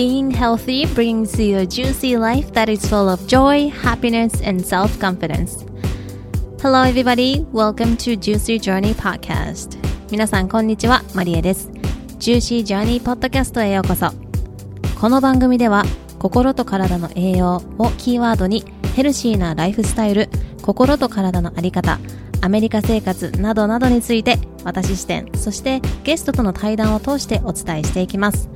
Being healthy brings you a juicy life that is full of joy, happiness, and self confidence. Hello, everybody. Welcome to Juicy Journey Podcast. 皆さん、こんにちは。マリエです。Juicy Journey Podcast へようこそ。この番組では、心と体の栄養をキーワードに、ヘルシーなライフスタイル、心と体のあり方、アメリカ生活などなどについて私視点、そしてゲストとの対談を通してお伝えしていきます。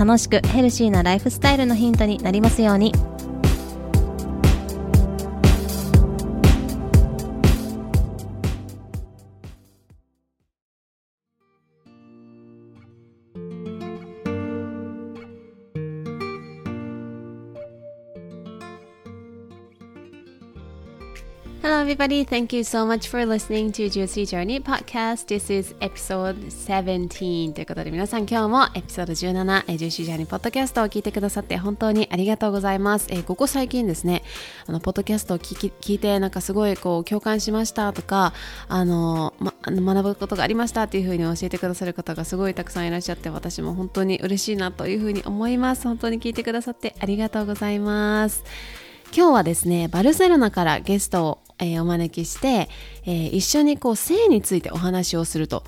楽しくヘルシーなライフスタイルのヒントになりますように。Hello, everybody. Thank you so much for listening to Juicy Journey Podcast. This is episode 17. ということで、皆さん今日もエピソード17、えー、Juicy Journey Podcast を聞いてくださって本当にありがとうございます。えー、ここ最近ですね、あの、ポッドキャストを聞き聞いて、なんかすごいこう、共感しましたとか、あの、ま、学ぶことがありましたっていうふうに教えてくださる方がすごいたくさんいらっしゃって、私も本当に嬉しいなというふうに思います。本当に聞いてくださってありがとうございます。今日はですね、バルセロナからゲストを、えー、お招きして、えー、一緒にこう性についてお話をすると、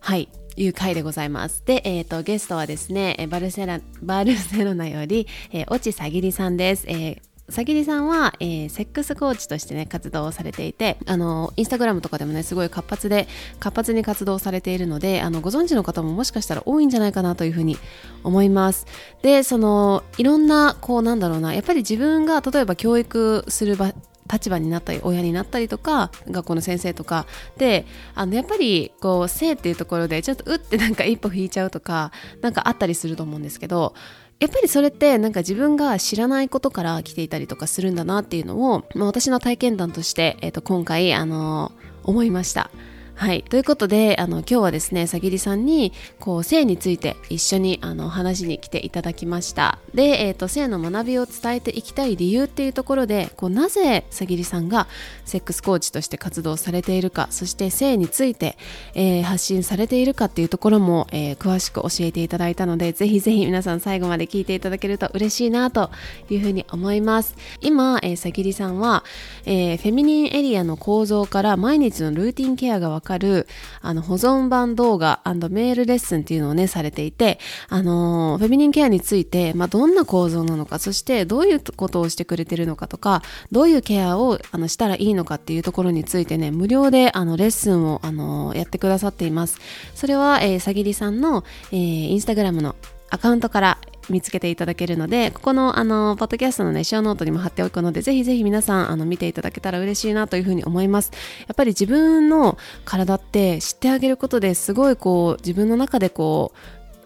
はい、いう回でございます。で、え、ー、と、ゲストはですね、バルセラバルセロナより、えー、越智さぎりさんです。えーさぎりさんは、えー、セックスコーチとしてね活動をされていてあのインスタグラムとかでもねすごい活発で活発に活動されているのであのご存知の方ももしかしたら多いんじゃないかなというふうに思いますでそのいろんなこうなんだろうなやっぱり自分が例えば教育する場立場になったり親になったりとか学校の先生とかであのやっぱりこう性っていうところでちょっとうってなんか一歩引いちゃうとか何かあったりすると思うんですけどやっぱりそれってなんか自分が知らないことから来ていたりとかするんだなっていうのを、まあ、私の体験談として、えー、と今回、あの、思いました。はい。ということで、あの、今日はですね、さぎりさんに、こう、性について一緒に、あの、話に来ていただきました。で、えっ、ー、と、性の学びを伝えていきたい理由っていうところで、こう、なぜさぎりさんがセックスコーチとして活動されているか、そして性について、えー、発信されているかっていうところも、えー、詳しく教えていただいたので、ぜひぜひ皆さん最後まで聞いていただけると嬉しいなというふうに思います。今、えー、さぎりさんは、えー、フェミニンエリアの構造から毎日のルーティンケアがわかかるあの保存版動画メールレッスンっていうのをねされていてあのフェミニンケアについて、まあ、どんな構造なのかそしてどういうことをしてくれてるのかとかどういうケアをあのしたらいいのかっていうところについてね無料であのレッスンをあのやってくださっています。それは、えー、さぎりさんの、えー、インスタグラムのアカウントから見つけていただけるので、ここの、あの、ポッドキャストのね、ショーノートにも貼っておくので、ぜひぜひ皆さん、あの、見ていただけたら嬉しいなというふうに思います。やっぱり自分の体って知ってあげることですごいこう、自分の中でこ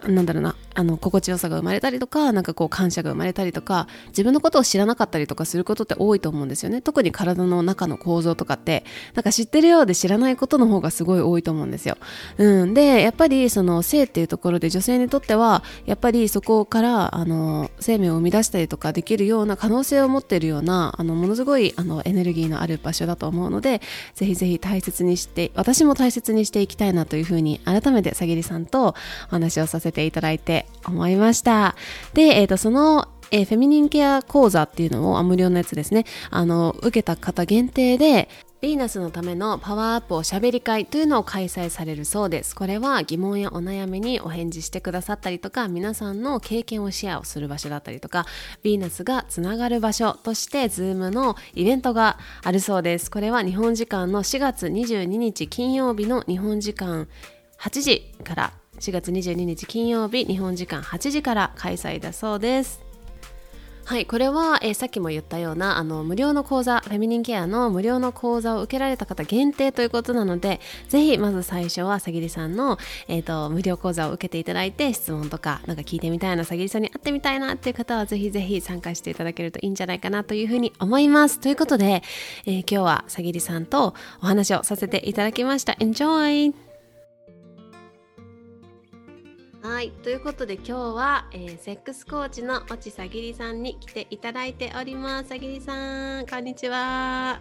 う、なんだろうな、あの心地よさが生まれたりとかなんかこう感謝が生まれたりとか自分のことを知らなかったりとかすることって多いと思うんですよね。特に体の中の構造とかってなんか知ってるようで知らないことの方がすごい多いと思うんですよ、うん、でやっぱりその性っていうところで女性にとってはやっぱりそこからあの生命を生み出したりとかできるような可能性を持っているようなあのものすごいあのエネルギーのある場所だと思うのでぜひぜひ大切にして私も大切にしていきたいなというふうに改めてさぎりさんとお話をさせていただいて思いました。で、えっ、ー、と、その、えー、フェミニンケア講座っていうのを、あ無料のやつですね、あの、受けた方限定で、ヴィーナスのためのパワーアップおしゃべり会というのを開催されるそうです。これは疑問やお悩みにお返事してくださったりとか、皆さんの経験をシェアをする場所だったりとか、ヴィーナスがつながる場所として、ズームのイベントがあるそうです。これは日本時間の4月22日金曜日の日本時間8時から4月22日金曜日日本時間8時から開催だそうです。はい、これは、えー、さっきも言ったようなあの無料の講座フェミニンケアの無料の講座を受けられた方限定ということなのでぜひまず最初はさぎりさんの、えーと、無料講座を受けていただいて質問とかなんか聞いてみたいなさぎりさんに会ってみたいなっていう方はぜひぜひ参加していただけるといいんじゃないかなというふうに思います。ということで、えー、今日はさぎりさんとお話をさせていただきました。Enjoy! はい。ということで今日は、えー、セックスコーチの越智さぎりさんに来ていただいております。さぎりさん、こんにちは。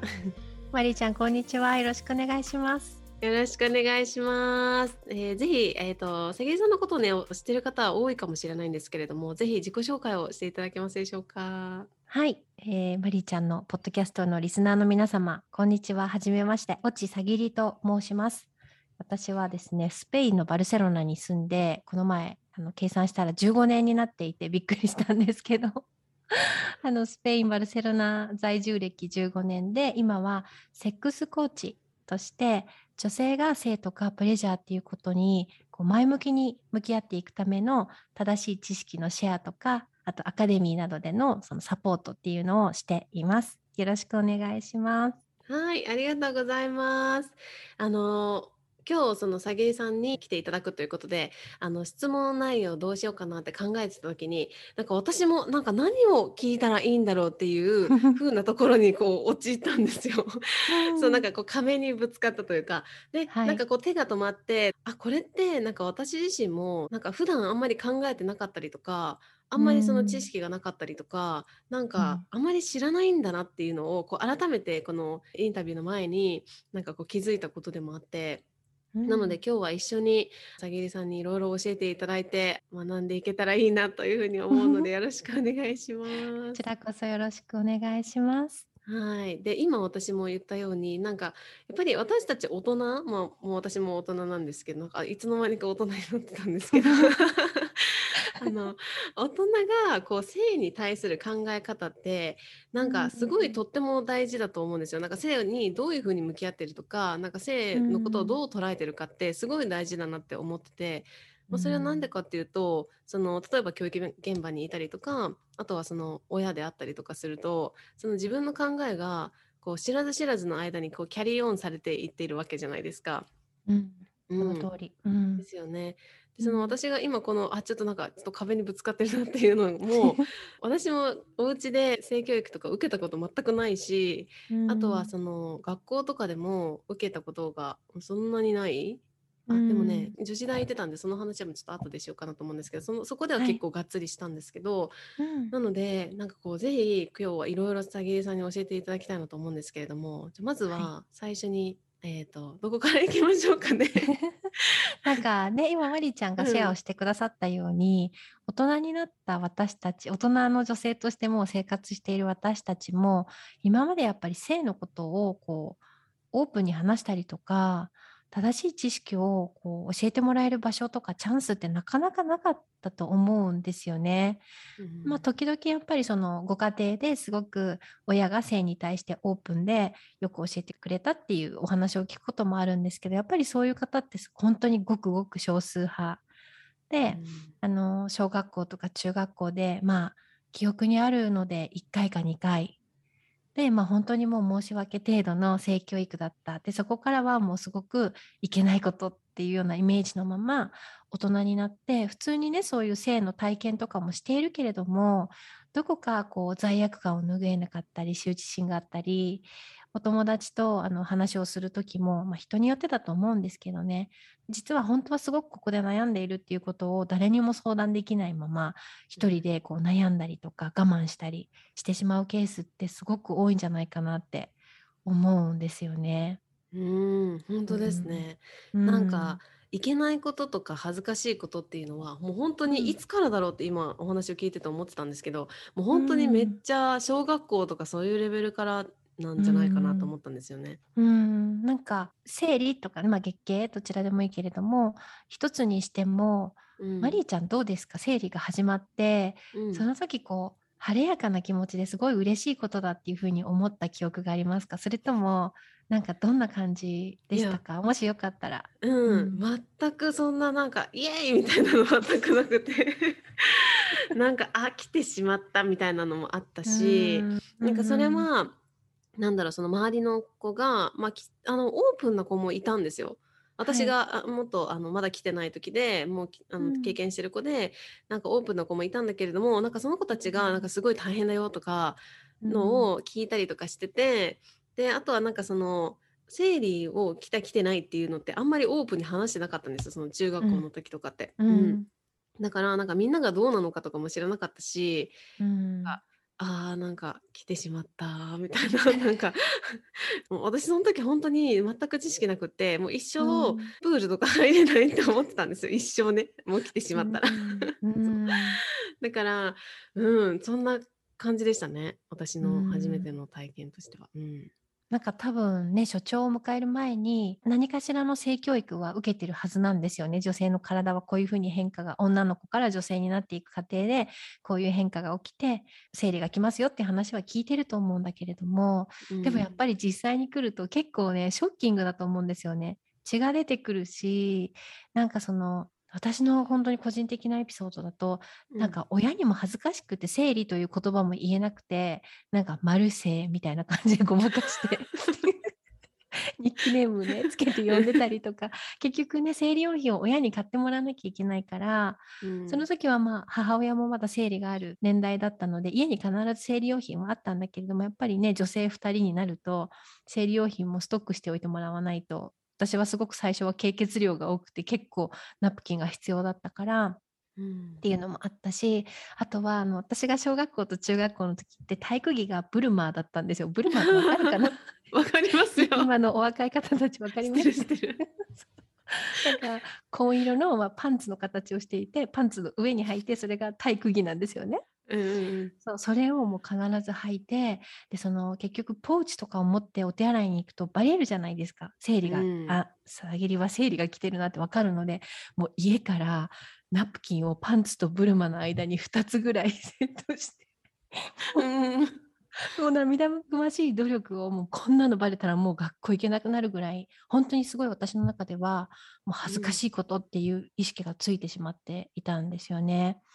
マリーちゃん、こんにちは。よろしくお願いします。よろしくお願いします。えー、ぜひ、えっ、ー、と、関根さんのことをね、知ってる方は多いかもしれないんですけれども、ぜひ自己紹介をしていただけますでしょうか。はい、えー、マリーちゃんのポッドキャストのリスナーの皆様、こんにちは。はじめまして。越智さぎりと申します。私はですね、スペインのバルセロナに住んで、この前、あの計算したら15年になっていてびっくりしたんですけど、あのスペイン・バルセロナ在住歴15年で、今はセックスコーチとして女性が性とかプレジャーっていうことにこう前向きに向き合っていくための正しい知識のシェアとかあとアカデミーなどでのそのサポートっていうのをしています。よろしくお願いします。はい、ありがとうございます。あの、今日そのさぎりさんに来ていただくということであの質問内容どうしようかなって考えてた時になんか私もなんか何を聞いたらいいんだろうっていう 風なところにこう陥ったんですよ。そうなんかこう壁にぶつかったというか。で、はい、なんかこう手が止まってあこれってなんか私自身もなんか普段あんまり考えてなかったりとかあんまりその知識がなかったりとか、うん、なんかあん。まり知らないんだなっていうのをこう改めてこのインタビューの前になんかこう気づいたことでもあってなので今日は一緒にさぎりさんにいろいろ教えていただいて学んでいけたらいいなというふうに思うのでよろしくお願いします。こちらこそよろしくお願いします。はい。で、今私も言ったように、なんか、やっぱり私たち大人、まあ、もう私も大人なんですけど、なんかいつの間にか大人になってたんですけど、あの大人がこう性に対する考え方ってなんかすごいとっても大事だと思うんですよ。なんか性にどういうふうに向き合ってるとかなんか性のことをどう捉えてるかってすごい大事だなって思ってて。まあ、それは何でかっていうと、その例えば教育現場にいたりとかあとはその親であったりとかするとその自分の考えがこう知らず知らずの間にこうキャリーオンされていっているわけじゃないですか。うん、その通り。うん、ですよね。でその私が今このあちょっとなんかちょっと壁にぶつかってるなっていうのも 私もお家で性教育とか受けたこと全くないし、あとはその学校とかでも受けたことがそんなにない。あでもね女子大行ってたんでその話はちょっと後でしようかなと思うんですけどそのそこでは結構がっつりしたんですけど、はい、なのでなんかこうぜひ今日はいろいろさぎりさんに教えていただきたいなと思うんですけれどもじゃまずは最初にえっ、ー、と、どこから行きましょうかね。なんかね、今マリーちゃんがシェアをしてくださったように、うん、大人になった私たち、大人の女性としても生活している私たちも、今までやっぱり性のことをこう、オープンに話したりとか、正しい知識をこう教えてもらえる場所とかチャンスってなかなかなかったと思うんですよね。うん、まあ時々やっぱりそのご家庭ですごく親が性に対してオープンでよく教えてくれたっていうお話を聞くこともあるんですけどやっぱりそういう方って本当にごくごく少数派。で、うん、あの小学校とか中学校でまあ記憶にあるので1回か2回で、まあ本当にもう申し訳程度の性教育だった。で、そこからはもうすごくいけないことっていうようなイメージのまま大人になって、普通にね、そういう性の体験とかもしているけれども、どこかこう罪悪感を拭えなかったり、羞恥心があったり、お友達とあの話をする時も、まあ、人によってだと思うんですけどね。実は本当はすごくここで悩んでいるっていうことを誰にも相談できないまま一人でこう悩んだりとか我慢したりしてしまうケースってすごく多いんじゃないかなって思うんですよね。うん本当ですね、うん、なんか、いけないこととか恥ずかしいことっていうのはもう本当にいつからだろうって今お話を聞いてて思ってたんですけどもう本当にめっちゃ小学校とかそういうレベルからなんじゃないかなと思ったんですよね。うん、なんか生理とか、まあ、月経どちらでもいいけれども一つにしても、うん、マリーちゃんどうですか？生理が始まって、うん、その時こう晴れやかな気持ちですごい嬉しいことだっていうふうに思った記憶がありますか？それともなんかどんな感じでしたか？もしよかったら。うん、うん、全くそんななんかイエーイみたいなの全くなくて。なんかあ来てしまったみたいなのもあったし、うん、なんかそれはなんだろう、その周りの子が、まあ、あの、オープンな子もいたんですよ。私が、はい、もっとあのまだ来てない時でもうあの経験してる子で、うん、なんかオープンな子もいたんだけれどもなんかその子たちがなんかすごい大変だよとかのを聞いたりとかしてて、うん、であとはなんかその生理を来た来てないっていうのってあんまりオープンに話してなかったんですよその中学校の時とかって。うん、うん、だからなんかみんながどうなのかとかも知らなかったし、うん、あーなんか来てしまったみたいななんか もう私その時本当に全く知識なくってもう一生うん。プールとか入れないって思ってたんですよ一生ね。もう来てしまったら。うんだからうんそんな感じでしたね私の初めての体験としては。うんなんか多分ね、所長を迎える前に何かしらの性教育は受けてるはずなんですよね。女性の体はこういうふうに変化が、女の子から女性になっていく過程で、こういう変化が起きて、生理が来ますよって話は聞いてると思うんだけれども、でもやっぱり実際に来ると結構ね、ショッキングだと思うんですよね。血が出てくるし、なんかその、私の本当に個人的なエピソードだと、なんか親にも恥ずかしくて生理という言葉も言えなくてなんかマルセイみたいな感じでごまかして ニックネームねつけて呼んでたりとか。結局ね生理用品を親に買ってもらわなきゃいけないから、うん。その時はまあ母親もまだ生理がある年代だったので家に必ず生理用品はあったんだけれどもやっぱりね女性2人になると生理用品もストックしておいてもらわないと私はすごく最初は経血量が多くて結構ナプキンが必要だったからうんっていうのもあったしあとはあの私が小学校と中学校の時って体育着がブルマーだったんですよ。ブルマーってわかるかな？わかりますよ。今のお若い方たちわかります？なんか紺色の、まあ、パンツの形をしていてパンツの上に履いてそれが体育着なんですよね。うんうんそうそれをもう必ず履いてでその結局ポーチとかを持ってお手洗いに行くとバレるじゃないですか。生理が、うん。あさぎりは生理が来てるなって分かるのでもう家からナプキンをパンツとブルマの間に2つぐらい セットして。うんうんもう涙ぐましい努力をもうこんなのバレたらもう学校行けなくなるぐらい本当にすごい私の中ではもう恥ずかしいことっていう意識がついてしまっていたんですよね。うん、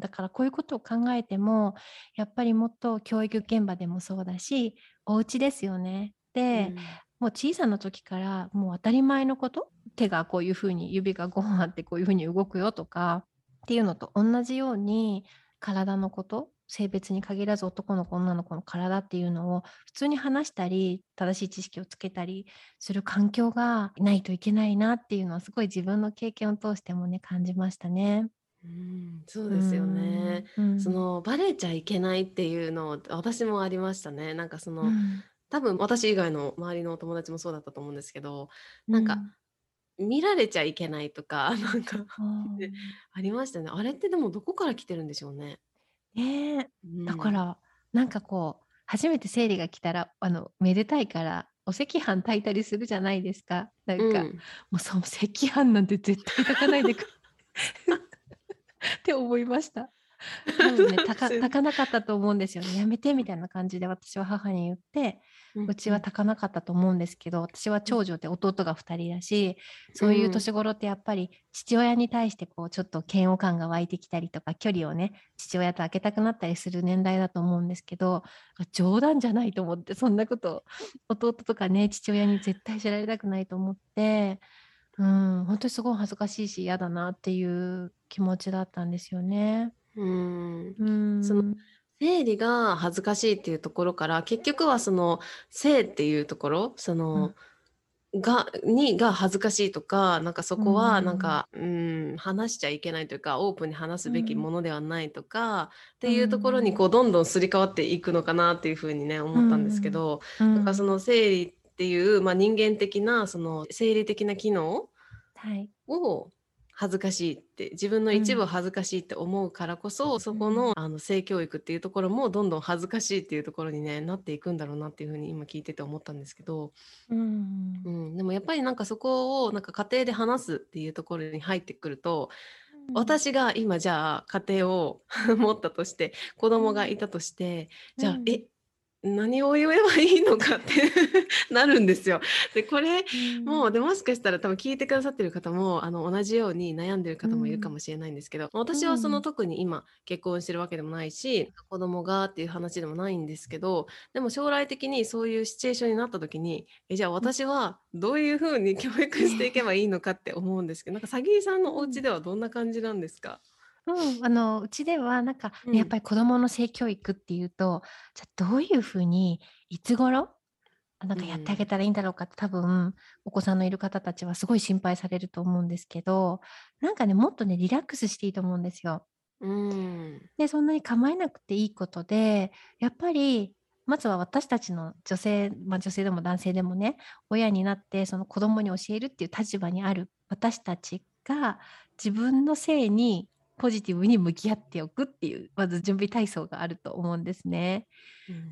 だからこういうことを考えてもやっぱりもっと教育現場でもそうだしお家ですよね。で、もう小さな時からもう当たり前のこと手がこういうふうに指が5本 あってこういうふうに動くよとかっていうのと同じように体のこと性別に限らず男の子女の子の体っていうのを普通に話したり正しい知識をつけたりする環境がないといけないなっていうのはすごい自分の経験を通してもね感じましたね。うんそうですよね。うん。そのバレちゃいけないっていうの私もありましたね。なんかその、うん多分私以外の周りのお友達もそうだったと思うんですけどなんか見られちゃいけないとか なんかありましたね。あれってでもどこから来てるんでしょうね。ねだから、なんかこう初めて生理が来たらあのめでたいからお赤飯炊いたりするじゃないですか。なんか、うんもうその赤飯なんて絶対炊かないでく って思いました。多分ね炊かなかったと思うんですよね。やめてみたいな感じで私は母に言ってうちは炊かなかったと思うんですけど私は長女で弟が2人だしそういう年頃ってやっぱり父親に対してこうちょっと嫌悪感が湧いてきたりとか距離をね父親と開けたくなったりする年代だと思うんですけど冗談じゃないと思ってそんなこと弟とかね父親に絶対知られたくないと思ってうん本当にすごい恥ずかしいし嫌だなっていう気持ちだったんですよね。うん。うんその生理が恥ずかしいっていうところから結局はその性っていうところその、がにが恥ずかしいとかなんかそこはなんか、うん、話しちゃいけないというかオープンに話すべきものではないとか、っていうところにこうどんどんすり替わっていくのかなっていうふうにね思ったんですけど、うん。なんかその生理っていう、まあ、人間的なその生理的な機能はい。を恥ずかしいって自分の一部を恥ずかしいって思うからこそ、そこのあの性教育っていうところもどんどん恥ずかしいっていうところに、ね、なっていくんだろうなっていうふうに今聞いてて思ったんですけど、うんうん、でもやっぱりなんかそこをなんか家庭で話すっていうところに入ってくると、私が今じゃあ家庭を 持ったとして子供がいたとして、じゃあ、うん。え何を言えばいいのかって なるんですよ。でこれもうでもしかしたら多分聞いてくださってる方もあの同じように悩んでる方もいるかもしれないんですけど、私はその特に今結婚してるわけでもないし子供がっていう話でもないんですけどでも将来的にそういうシチュエーションになった時にえじゃあ私はどういうふうに教育していけばいいのかって思うんですけどなんか詐欺さんのお家ではどんな感じなんですか、うん、あのうちではなんか、ねうんやっぱり子どもの性教育っていうとじゃあどういうふうにいつ頃あなんかやってあげたらいいんだろうかって、多分お子さんのいる方たちはすごい心配されると思うんですけどなんかねもっとねリラックスしていいと思うんですよ。うん。でそんなに構えなくていいことでやっぱりまずは私たちの女性、まあ、女性でも男性でもね親になってその子供に教えるっていう立場にある私たちが自分の性にポジティブに向き合っておくっていうまず準備体操があると思うんですね。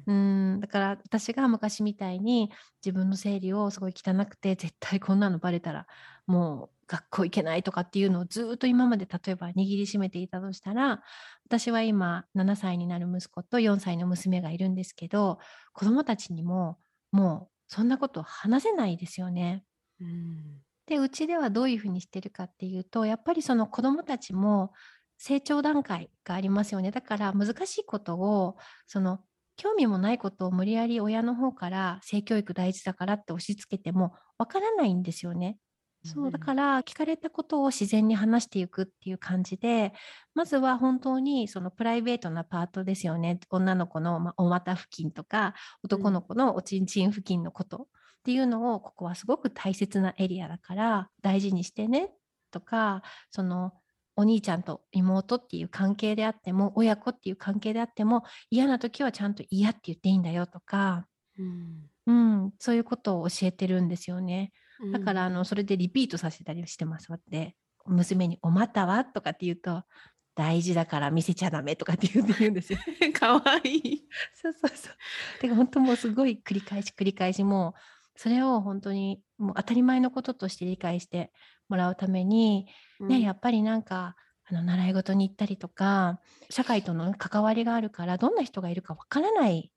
うんだから私が昔みたいに自分の生理をすごい汚くて絶対こんなのバレたらもう学校行けないとかっていうのをずっと今まで例えば握りしめていたとしたら私は今7歳になる息子と4歳の娘がいるんですけど子供たちにももうそんなこと話せないですよね。うんでうちではどういうふうにしてるかっていうとやっぱりその子どもたちも成長段階がありますよね。だから難しいことをその興味もないことを無理やり親の方から性教育大事だからって押し付けてもわからないんですよね。そうだから聞かれたことを自然に話していくっていう感じでまずは本当にそのプライベートなパートですよね。女の子のまお股付近とか男の子のおちんちん付近のこと。っていうのをここはすごく大切なエリアだから大事にしてね。とかそのお兄ちゃんと妹っていう関係であっても親子っていう関係であっても嫌な時はちゃんと嫌って言っていいんだよとか、うんうん、そういうことを教えてるんですよね。だから、あうんのそれでリピートさせたりしてます。で娘に「お股は?」とかって言うと「大事だから見せちゃダメ」とかって言って言うんですよ。かわいい。そうそうそう。てか本当もうすごい繰り返し繰り返しもうそれを本当にもう当たり前のこととして理解してもらうために、ねやっぱりなんかあの習い事に行ったりとか社会との関わりがあるからどんな人がいるかわからない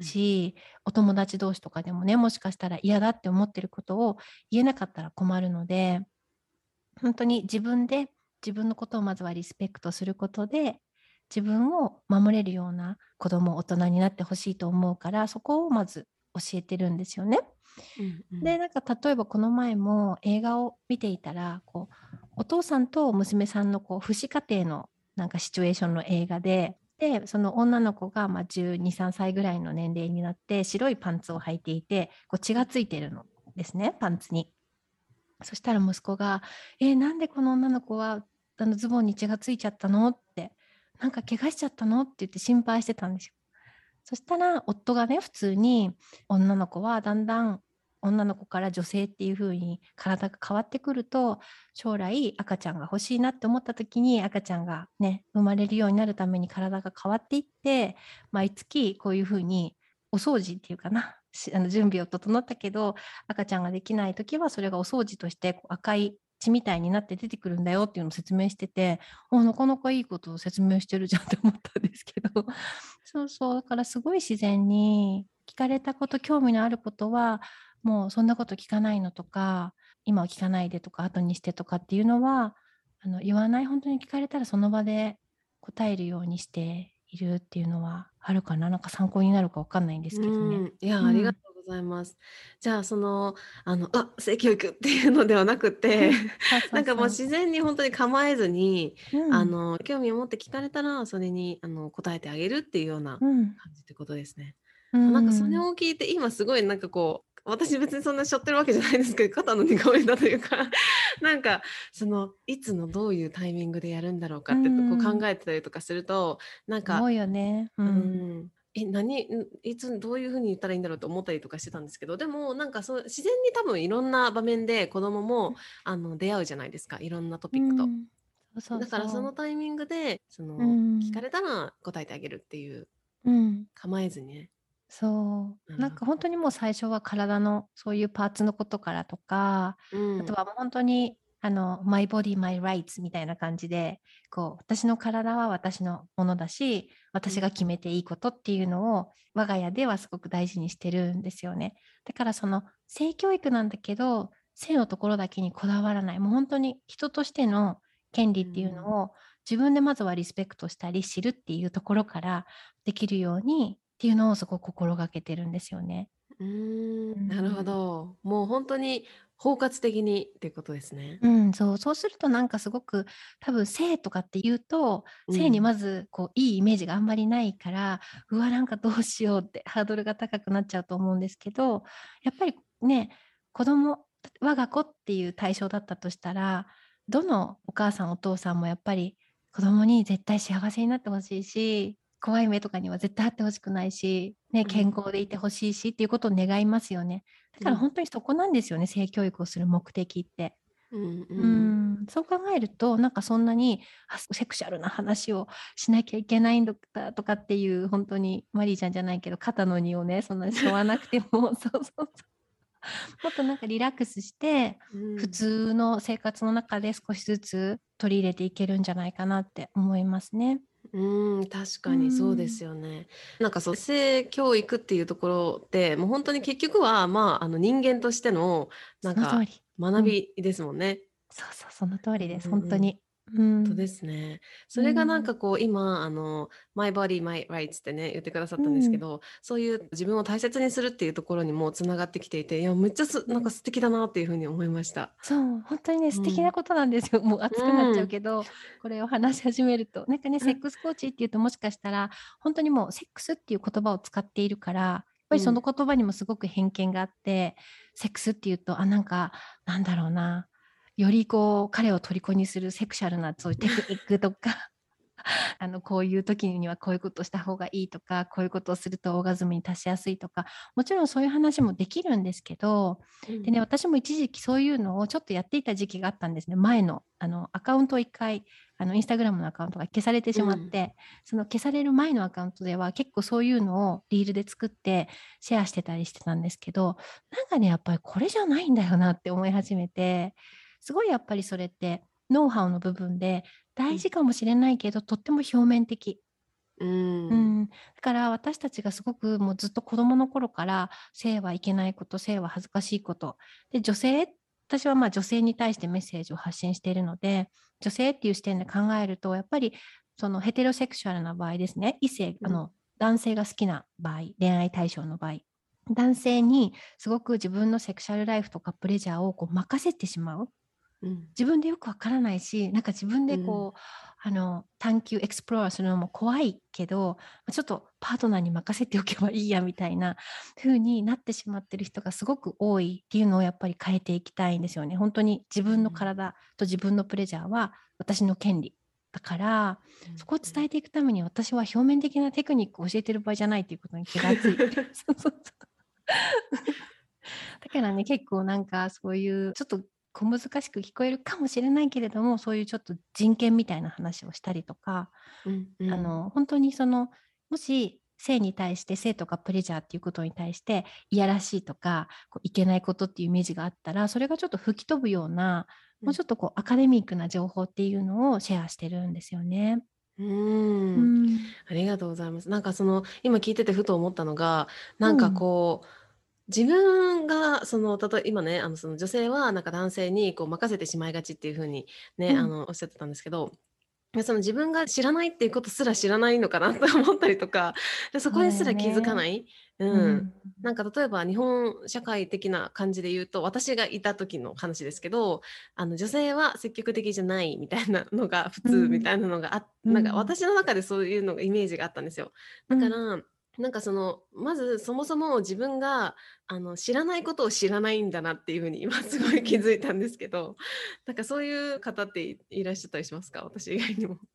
し、お友達同士とかでもねもしかしたら嫌だって思ってることを言えなかったら困るので本当に自分で自分のことをまずはリスペクトすることで自分を守れるような子供大人になってほしいと思うからそこをまず教えてるんですよね。うんうんでなんか例えばこの前も映画を見ていたらこうお父さんと娘さんのこう父子家庭のなんかシチュエーションの映画ででその女の子がまあ123歳ぐらいの年齢になって白いパンツを履いていてこう血がついてるのですねパンツに。そしたら息子が「えーなんでこの女の子はあのズボンに血がついちゃったの?」って「なんか怪我しちゃったの?」って言って心配してたんですよ。そしたら夫がね普通に女の子はだんだん女の子から女性っていう風に体が変わってくると将来赤ちゃんが欲しいなって思った時に赤ちゃんがね生まれるようになるために体が変わっていって毎月こういう風にお掃除っていうかなあの準備を整ったけど赤ちゃんができない時はそれがお掃除として赤い血みたいになって出てくるんだよっていうのを説明してておなかなかいいことを説明してるじゃんって思ったんですけど。そうそう。だからすごい自然に聞かれたこと興味のあることはもうそんなこと聞かないのとか今は聞かないでとか後にしてとかっていうのはあの言わない。本当に聞かれたらその場で答えるようにしているっていうのはあるかな。なんか参考になるかわかんないんですけどね。うん。いや、うん。ありがとうございます。じゃあそのあのあ性教育っていうのではなくて なんかもう自然に本当に構えずに、うん。あの興味を持って聞かれたらそれにあの答えてあげるっていうようなうん。感じってことですね。うん。なんかそれを聞いて今すごいなんかこう私別にそんなしょってるわけじゃないですけど肩の荷が下りたというか なんかそのいつのどういうタイミングでやるんだろうかってこうん。う考えてたりとかするとなんか思うよね。ううんんえ何んいつどういうふうに言ったらいいんだろうと思ったりとかしてたんですけどでもなんかそう自然に多分いろんな場面で子供もあの出会うじゃないですかいろんなトピックと。うんだからそのタイミングでその、うん聞かれたら答えてあげるっていううん。構えずにね。そう。うんなんか本当にもう最初は体のそういうパーツのことからとか、うんあとは本当にあの My body, my rights みたいな感じでこう私の体は私のものだし私が決めていいことっていうのを我が家ではすごく大事にしてるんですよね。だからその性教育なんだけど性のところだけにこだわらないもう本当に人としての権利っていうのを自分でまずはリスペクトしたり知るっていうところからできるようにっていうのをすごく心がけてるんですよね。うんなるほど。もう本当に包括的にっていうことですね。うん、そうそうするとなんかすごく多分性とかっていうと性にまずこういいイメージがあんまりないから、うわなんかどうしようってハードルが高くなっちゃうと思うんですけどやっぱりね子供我が子っていう対象だったとしたらどのお母さんお父さんもやっぱり子供に絶対幸せになってほしいし怖い目とかには絶対あってほしくないし、ね、健康でいてほしいしっていうことを願いますよね。だから本当にそこなんですよね、性教育をする目的って。うん、うん、そう考えるとなんかそんなにセクシャルな話をしなきゃいけないんだとかっていう本当にマリーちゃんじゃないけど肩の荷をねそんなに背負わなくても。そうそうそう。もっとなんかリラックスして、うん、普通の生活の中で少しずつ取り入れていけるんじゃないかなって思いますね。うん、確かにそうですよね。なんかそう、性教育っていうところで、もう本当に結局は、まあ、あの人間としての、なんか学びですもんね。そうそう、その通りです。本当に。本当ですね。それがなんかこう今あの「My body, my rights」ってね言ってくださったんですけど、そういう自分を大切にするっていうところにもつながってきていていやめっちゃすなんか素敵だなっていうふうに思いました。そう本当にね素敵なことなんですよ、もう熱くなっちゃうけど、これを話し始めると。なんかねセックスコーチっていうともしかしたら本当にもうセックスっていう言葉を使っているからやっぱりその言葉にもすごく偏見があって、セックスっていうとあなんかなんだろうなよりこう彼を虜にするセクシャルなそういうテクニックとか あのこういう時にはこういうことをした方がいいとかこういうことをするとオーガズムに達しやすいとかもちろんそういう話もできるんですけど、うん、でね私も一時期そういうのをちょっとやっていた時期があったんですね前のあのアカウントを1回あのインスタグラムのアカウントが消されてしまって、うん、その消される前のアカウントでは結構そういうのをリールで作ってシェアしてたりしてたんですけどなんかねやっぱりこれじゃないんだよなって思い始めて。すごいやっぱりそれってノウハウの部分で大事かもしれないけど、とっても表面的。うん、うん、だから私たちがすごくもうずっと子どもの頃から性はいけないこと性は恥ずかしいこと。で女性私はまあ女性に対してメッセージを発信しているので女性っていう視点で考えるとやっぱりそのヘテロセクシュアルな場合ですね。異性、あの男性が好きな場合恋愛対象の場合。男性にすごく自分のセクシャルライフとかプレジャーをこう任せてしまううん、自分でよくわからないしなんか自分でこう、うん、あの探求エクスプローラーするのも怖いけどちょっとパートナーに任せておけばいいやみたいな風になってしまってる人がすごく多いっていうのをやっぱり変えていきたいんですよね。本当に自分の体と自分のプレジャーは私の権利だから、うん、そこを伝えていくために私は表面的なテクニックを教えてる場合じゃないっていうことに気がついて。そうそうそう。だからね結構なんかそういうちょっと小難しく聞こえるかもしれないけれどもそういうちょっと人権みたいな話をしたりとか、うんうん、あの本当にそのもし性に対して性とかプレジャーっていうことに対していやらしいとかこういけないことっていうイメージがあったらそれがちょっと吹き飛ぶような、もうちょっとこうアカデミックな情報っていうのをシェアしてるんですよね。うん、うん、ありがとうございます。なんかその今聞いててふと思ったのがなんかこう、うん自分がその例え今ねあのその女性はなんか男性にこう任せてしまいがちっていうふうにね、うん、あのおっしゃってたんですけどその自分が知らないっていうことすら知らないのかなと思ったりとかでそこにすら気づかない、うん、うん、なんか例えば日本社会的な感じで言うと私がいた時の話ですけどあの女性は積極的じゃないみたいなのが普通みたいなのがあ、うん、なんか私の中でそういうのがイメージがあったんですよ。だから、なんかそのまずそもそも自分があの知らないことを知らないんだなっていうふうに今すごい気づいたんですけどなんかそういう方っていらっしゃったりしますか？私以外にも。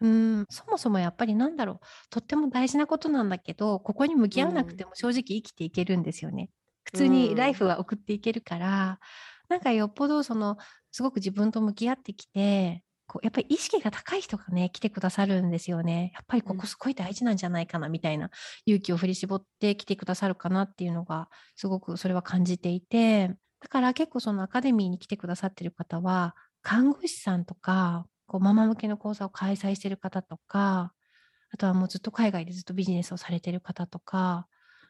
うんそもそもやっぱりなんだろうとっても大事なことなんだけどここに向き合わなくても正直生きていけるんですよね。普通にライフは送っていけるから、なんかよっぽどそのすごく自分と向き合ってきてこうやっぱり意識が高い人がね来てくださるんですよね。やっぱりここすごい大事なんじゃないかなみたいな勇気を振り絞って来てくださるかなっていうのがすごくそれは感じていてだから結構そのアカデミーに来てくださってる方は看護師さんとかこうママ向けの講座を開催してる方とかあとはもうずっと海外でずっとビジネスをされてる方とか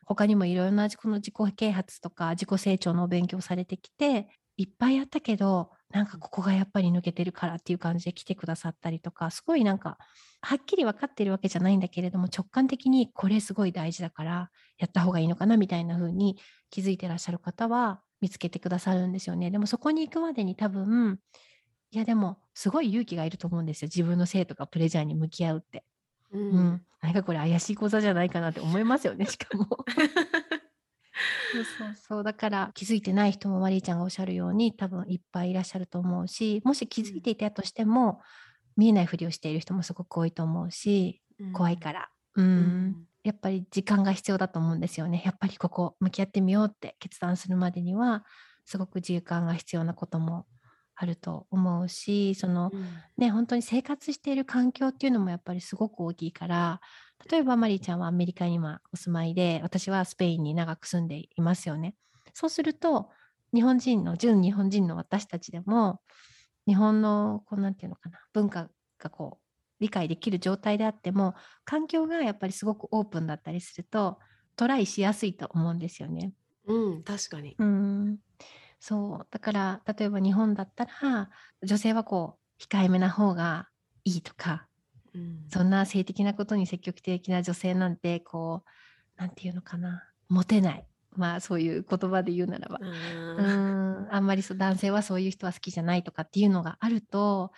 他にもいろいろなこの自己啓発とか自己成長のお勉強されてきていっぱいやったけどなんかここがやっぱり抜けてるからっていう感じで来てくださったりとかすごいなんかはっきり分かってるわけじゃないんだけれども直感的にこれすごい大事だからやった方がいいのかなみたいな風に気づいてらっしゃる方は見つけてくださるんですよね。でもそこに行くまでに多分いやでもすごい勇気がいると思うんですよ自分の性とかプレジャーに向き合うって。うん、うん、なんかこれ怪しい講座じゃないかなって思いますよねしかも。そうそうそう。だから気づいてない人もマリーちゃんがおっしゃるように多分いっぱいいらっしゃると思うしもし気づいていたとしても見えないふりをしている人もすごく多いと思うし怖いから、うん。うん。やっぱり時間が必要だと思うんですよね。やっぱりここ向き合ってみようって決断するまでにはすごく時間が必要なこともあると思うしそのうん。ね本当に生活している環境っていうのもやっぱりすごく大きいから例えばマリーちゃんはアメリカに今お住まいで私はスペインに長く住んでいますよね。そうすると日本人の純日本人の私たちでも日本のこうなんていうのかな文化がこう理解できる状態であっても環境がやっぱりすごくオープンだったりするとトライしやすいと思うんですよね。うん、確かに。うんそうだから例えば日本だったら女性はこう控えめな方がいいとかうん。そんな性的なことに積極的な女性なんてこうなんていうのかな。モテない。まあそういう言葉で言うならば。ううん。んあんまり男性はそういう人は好きじゃないとかっていうのがあると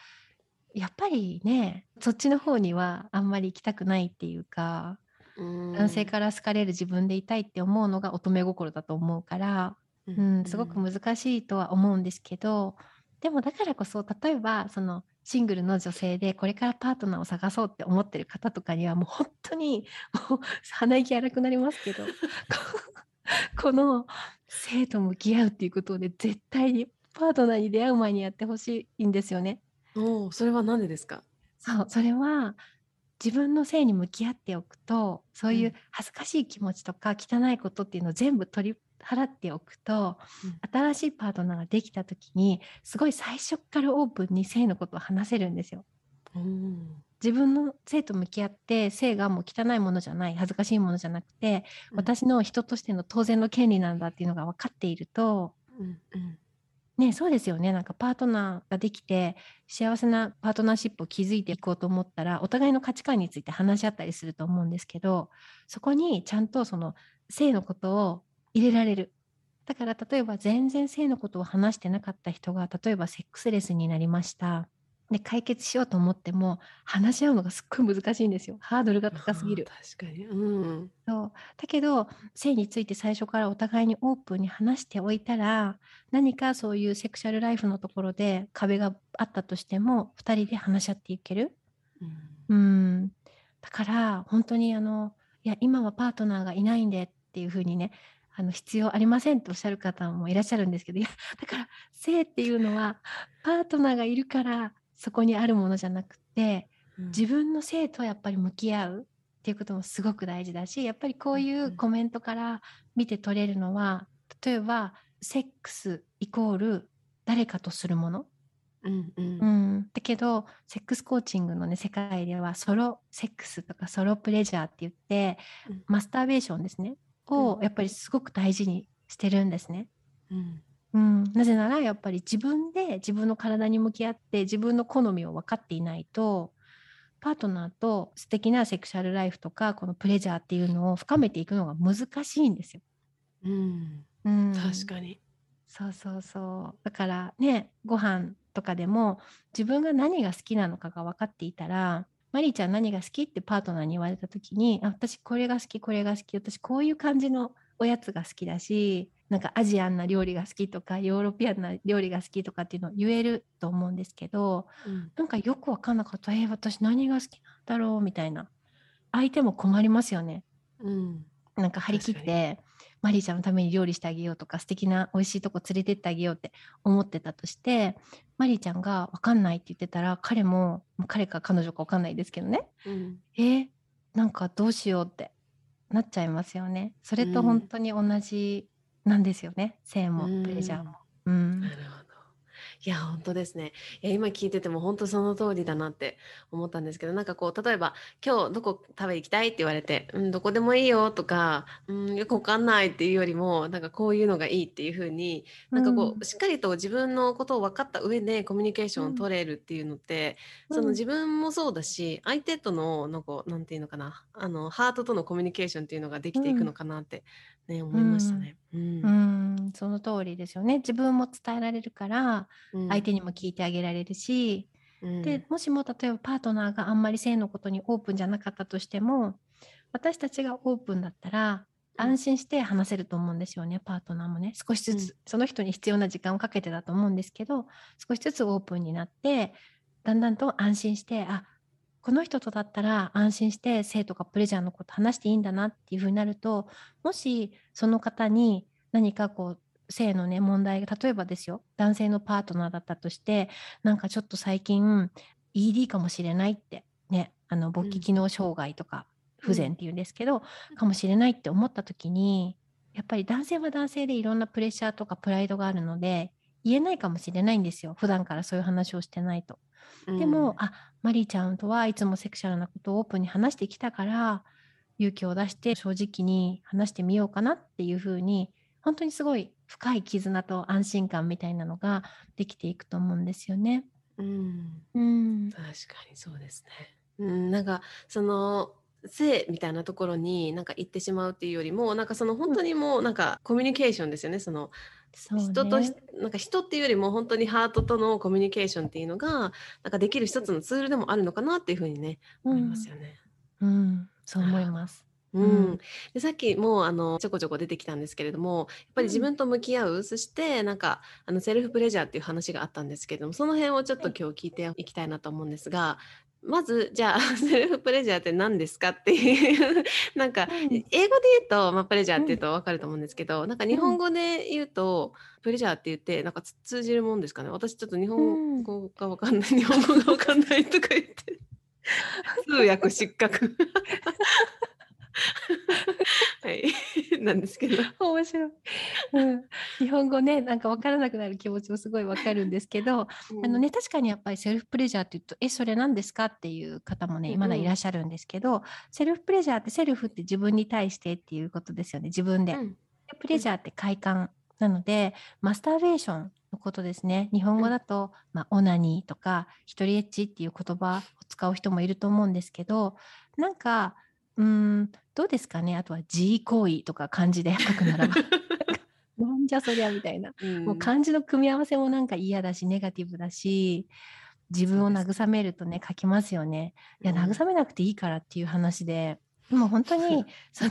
やっぱりねそっちの方にはあんまり行きたくないっていうか男性から好かれる自分でいたいって思うのが乙女心だと思うから、ううん、すごく難しいとは思うんですけどでもだからこそ例えばそのシングルの女性でこれからパートナーを探そうって思ってる方とかにはもう本当にもう鼻息荒くなりますけどこ この性と向き合うっていうことをね絶対にパートナーに出会う前にやってほしいんですよね。おお、それはなんでですか？そうそれは自分の性に向き合っておくとそういううん恥ずかしい気持ちとか汚いことっていうのを全部取り払っておくと、うん。新しいパートナーができた時にすごい最初からオープンに性のことを話せるんですよ。うん自分の性と向き合って性がもう汚いものじゃない恥ずかしいものじゃなくて、うん。私の人としての当然の権利なんだっていうのが分かっているとうんうん。ねそうですよね。なんかパートナーができて幸せなパートナーシップを築いていこうと思ったらお互いの価値観について話し合ったりすると思うんですけどそこにちゃんとその性のことを入れられる。だから例えば全然性のことを話してなかった人が例えばセックスレスになりました。で解決しようと思っても話し合うのがすっごい難しいんですよ。ハードルが高すぎる。確かに。うん。そう。だけど性について最初からお互いにオープンに話しておいたら何かそういうセクシャルライフのところで壁があったとしても2人で話し合っていける。うん。うん。だから本当にあのいや今はパートナーがいないんでっていうふうにねあの必要ありませんとおっしゃる方もいらっしゃるんですけどいや だから性っていうのはパートナーがいるからそこにあるものじゃなくてうん。自分の性とやっぱり向き合うっていうこともすごく大事だしやっぱりこういうコメントから見て取れるのは例えばセックスイコール誰かとするもの、うんうん。うん、だけどセックスコーチングの、ね、世界ではソロセックスとかソロプレジャーって言ってうん。マスターベーションですねをうんやっぱりすごく大事にしてるんですね。うんうん、なぜならやっぱり自分で自分の体に向き合って自分の好みを分かっていないとパートナーと素敵なセクシャルライフとかこのプレジャーっていうのを深めていくのが難しいんですよ。うんうん、確かに。そうそうそうだからねご飯とかでも自分が何が好きなのかが分かっていたらマリーちゃん何が好き？ってパートナーに言われた時にあ私これが好きこれが好き。私こういう感じのおやつが好きだしなんかアジアンな料理が好きとかヨーロピアンな料理が好きとかっていうのを言えると思うんですけどうん。なんかよく分かんなかったえー私何が好きなんだろう？みたいな。相手も困りますよね。うん。なんか張り切ってマリーちゃんのために料理してあげようとか素敵な美味しいとこ連れてってあげようって思ってたとしてマリーちゃんが分かんないって言ってたら彼も彼か彼女か分かんないですけどね。うん。えーなんかどうしようってなっちゃいますよね。それとうん。本当に同じなんですよね、性もプレジャーも。うん。なるほど。いや本当ですね。いや今聞いてても本当その通りだなって思ったんですけどなんかこう例えば今日どこ食べ行きたい？って言われて、うん、どこでもいいよとか、うん、よくわかんないっていうよりもなんかこういうのがいいっていう風になんかこう、しっかりと自分のことを分かった上でコミュニケーションを取れるっていうのって、その自分もそうだし相手とのなんかなんていうのかなあのハートとのコミュニケーションっていうのができていくのかなって、ね思いましたね。うん。うんその通りですよね。自分も伝えられるからうん。相手にも聞いてあげられるし、うん。でもしも例えばパートナーがあんまり性のことにオープンじゃなかったとしても私たちがオープンだったらうん。安心して話せると思うんですよね、パートナーもね。少しずつ、うん。その人に必要な時間をかけてだと思うんですけど少しずつオープンになってだんだんと安心してあこの人とだったら安心して性とかプレジャーのこと話していいんだなっていうふうになるともしその方に何かこう性のね問題が例えばですよ男性のパートナーだったとしてなんかちょっと最近 ED かもしれないってねあの勃起機能障害とか不全っていうんですけど、うん、かもしれないって思った時にやっぱり男性は男性でいろんなプレッシャーとかプライドがあるので言えないかもしれないんですよ。普段からそういう話をしてないと。でも、うん、あマリーちゃんとはいつもセクシャルなことをオープンに話してきたから勇気を出して正直に話してみようかなっていうふうに本当にすごい深い絆と安心感みたいなのができていくと思うんですよね。うん、うん、確かにそうですね。うん、なんかその性みたいなところになんか行ってしまうっていうよりもなんかその本当にもうなんかコミュニケーションですよねその人と、ね、なんか人っていうよりも本当にハートとのコミュニケーションっていうのがなんかできる一つのツールでもあるのかなっていうふうにね、思いますよね。うん、うん、そう思います。うん、でさっきもあのちょこちょこ出てきたんですけれどもやっぱり自分と向き合う、そしてなんかあのセルフプレジャーっていう話があったんですけれどもその辺をちょっと今日聞いていきたいなと思うんですがまずじゃあ セルフプレジャーって何ですかっていう なんか、英語で言うと、まあ、プレジャーって言うと分かると思うんですけど、なんか日本語で言うと、プレジャーって言ってなんか通じるもんですかね。私ちょっと日本語が分かんない、日本語が分かんないとか言って。通訳失格 はい、なんですけど。面白い、うん。日本語ね、なんか分からなくなる気持ちもすごい分かるんですけど、うん、あのね、確かにやっぱりセルフプレジャーって言うと、え、それ何ですか？っていう方もね、まだいらっしゃるんですけど、うん、セルフプレジャーってセルフって自分に対してっていうことですよね、自分で。うん、プレジャーって快感なので、マスターベーションのことですね。日本語だと、まあ、オナニーとか、一人エッチっていう言葉を使う人もいると思うんですけど、なんか、うん、どうですかね。あとは G 行為とか漢字で書くならば。なんじゃそりゃみたいな、うん、もう漢字の組み合わせもなんか嫌だしネガティブだし自分を慰めるとね書きますよね。いや慰めなくていいからっていう話で、でも本当に その、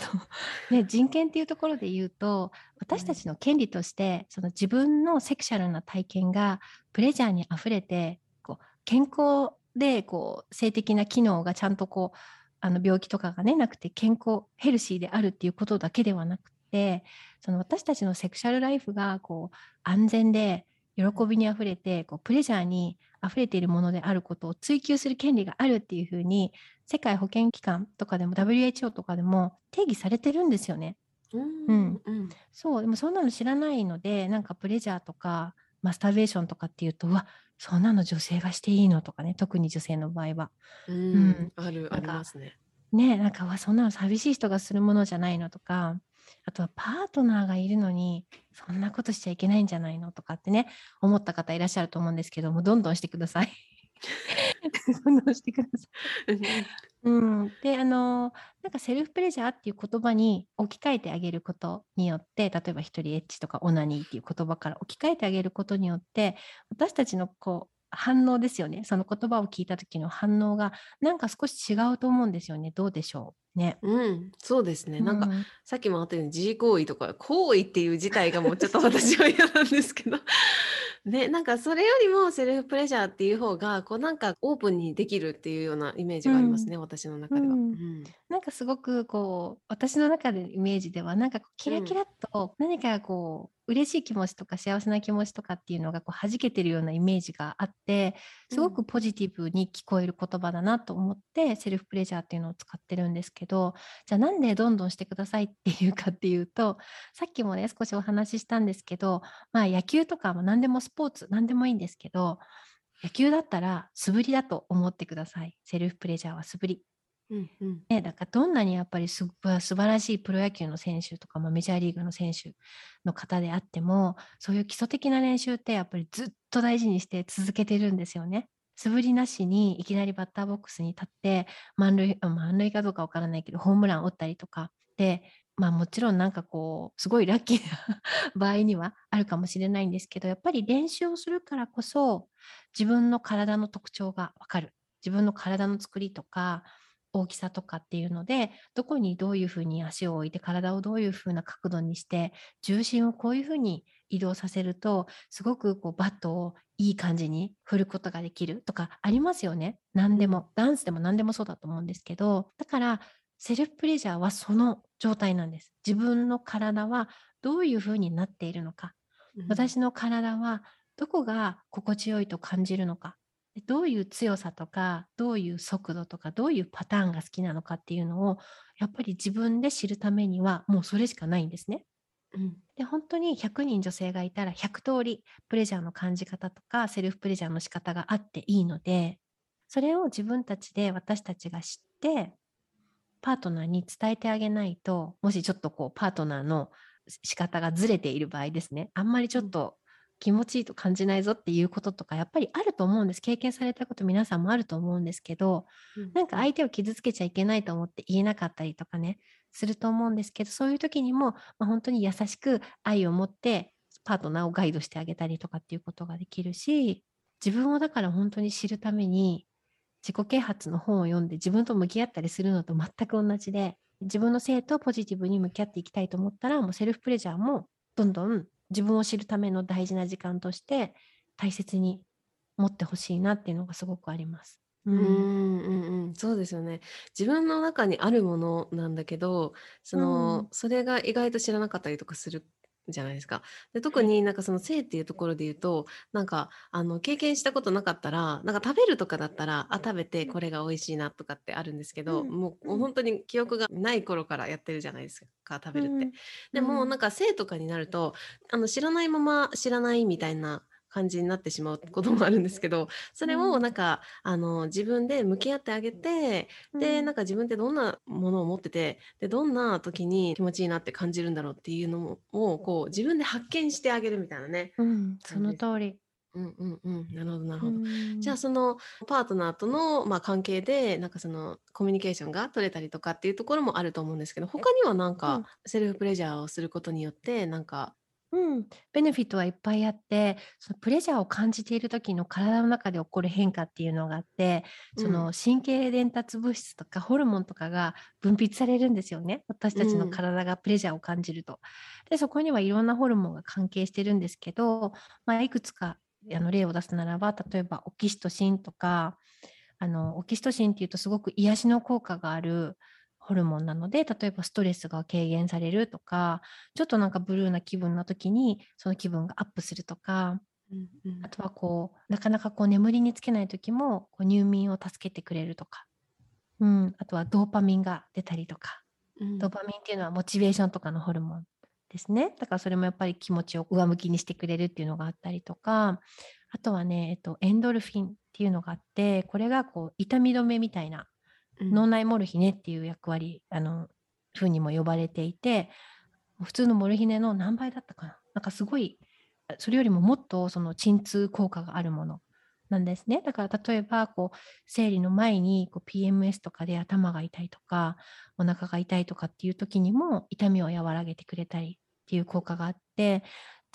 ね、人権っていうところで言うと私たちの権利としてその自分のセクシャルな体験がプレジャーにあふれてこう健康でこう性的な機能がちゃんとこうあの病気とかがねなくて健康ヘルシーであるっていうことだけではなくてその私たちのセクシャルライフがこう安全で喜びにあふれてこうプレジャーにあふれているものであることを追求する権利があるっていうふうに世界保健機関とかでも WHO とかでも定義されてるんですよね。うん、うん、そうでもそんなの知らないのでなんかプレジャーとかマスターベーションとかっていうとうわそんなの女性がしていいの？とかね特に女性の場合は。うん、うん、あるありますね。ねなんかわそんなの寂しい人がするものじゃないの？とかあとはパートナーがいるのにそんなことしちゃいけないんじゃないの？とかってね思った方いらっしゃると思うんですけどもどんどんしてください。どんどんしてください。うん、であのなんかセルフプレジャーっていう言葉に置き換えてあげることによって例えば一人エッチとかオナニーっていう言葉から置き換えてあげることによって私たちのこう反応ですよね。その言葉を聞いた時の反応がなんか少し違うと思うんですよね。どうでしょう。ね。うん、そうですね。なんか、うん、さっきもあったように自行為とか行為っていう自体がもうちょっと私は嫌なんですけどね、なんかそれよりもセルフプレジャーっていう方がこうなんかオープンにできるっていうようなイメージがありますね、私の中では。うん、なんかすごくこう私の中でのイメージではなんかキラキラっと何かこう嬉しい気持ちとか幸せな気持ちとかっていうのがこう弾けてるようなイメージがあってすごくポジティブに聞こえる言葉だなと思って、うん、セルフプレジャーっていうのを使ってるんですけどじゃあなんでどんどんしてくださいっていうかっていうとさっきもね少しお話ししたんですけどまあ野球とかも何でもスポーツ何でもいいんですけど野球だったら素振りだと思ってください。セルフプレジャーは素振り。うんうんね、だからどんなにやっぱりす素晴らしいプロ野球の選手とか、まあ、メジャーリーグの選手の方であってもそういう基礎的な練習ってやっぱりずっと大事にして続けてるんですよね。素振りなしにいきなりバッターボックスに立って満塁満塁かどうかわからないけどホームランを打ったりとかでまあもちろんなんかこうすごいラッキーな 場合にはあるかもしれないんですけどやっぱり練習をするからこそ自分の体の特徴がわかる自分の体の作りとか大きさとかっていうのでどこにどういうふうに足を置いて体をどういうふうな角度にして重心をこういうふうに移動させるとすごくこうバットをいい感じに振ることができるとかありますよね。何でも、ダンスでも何でもそうだと思うんですけどだからセルフプレジャーはその状態なんです。自分の体はどういうふうになっているのか、私の体はどこが心地よいと感じるのかどういう強さとかどういう速度とかどういうパターンが好きなのかっていうのをやっぱり自分で知るためにはもうそれしかないんですね。うん、で本当に100人女性がいたら100通りプレジャーの感じ方とかセルフプレジャーの仕方があっていいのでそれを自分たちで私たちが知ってパートナーに伝えてあげないともしちょっとこうパートナーの仕方がずれている場合ですね。あんまりちょっと気持ちいいと感じないぞっていうこととかやっぱりあると思うんです。経験されたこと皆さんもあると思うんですけど、うん、なんか相手を傷つけちゃいけないと思って言えなかったりとかねすると思うんですけどそういう時にも、まあ、本当に優しく愛を持ってパートナーをガイドしてあげたりとかっていうことができるし自分をだから本当に知るために自己啓発の本を読んで自分と向き合ったりするのと全く同じで自分の性とポジティブに向き合っていきたいと思ったらもうセルフプレジャーもどんどん自分を知るための大事な時間として大切に持ってほしいなっていうのがすごくあります。うん、うんうんうんそうですよね。自分の中にあるものなんだけど、その、うん、それが意外と知らなかったりとかするじゃないですか。で特になんかその性っていうところで言うとなんかあの経験したことなかったらなんか食べるとかだったらあ食べてこれが美味しいなとかってあるんですけど、うん、もう本当に記憶がない頃からやってるじゃないですか食べるって。うん、でもなんか性とかになるとあの知らないまま知らないみたいな感じになってしまうこともあるんですけどそれをなんか、あの自分で向き合ってあげて、でなんか自分ってどんなものを持っててでどんな時に気持ちいいなって感じるんだろうっていうのをこう自分で発見してあげるみたいなね。うん、その通り。うんうんうん、なるほどなるほど。じゃあそのパートナーとの、まあ、関係でなんかそのコミュニケーションが取れたりとかっていうところもあると思うんですけど他にはなんかセルフプレジャーをすることによってなんかうん、ベネフィットはいっぱいあって、そのプレジャーを感じている時の体の中で起こる変化っていうのがあって、その神経伝達物質とかホルモンとかが分泌されるんですよね。私たちの体がプレジャーを感じると。で、そこにはいろんなホルモンが関係してるんですけど、まあ、いくつかあの例を出すならば、例えばオキシトシンとか、あのオキシトシンっていうとすごく癒しの効果があるホルモンなので例えばストレスが軽減されるとかちょっとなんかブルーな気分の時にその気分がアップするとか、うんうん、あとはこうなかなかこう眠りにつけない時もこう入眠を助けてくれるとか、うん、あとはドーパミンが出たりとか、うん、ドーパミンっていうのはモチベーションとかのホルモンですね。だからそれもやっぱり気持ちを上向きにしてくれるっていうのがあったりとかあとはね、えっと、エンドルフィンっていうのがあってこれがこう痛み止めみたいな脳内モルヒネっていう役割あのふうにも呼ばれていて普通のモルヒネの何倍だったかな。なんかすごいそれよりももっとその鎮痛効果があるもの。なんですね。だから例えばこう生理の前にこう PMS とかで頭が痛いとかお腹が痛いとかっていう時にも痛みを和らげてくれたりっていう効果があって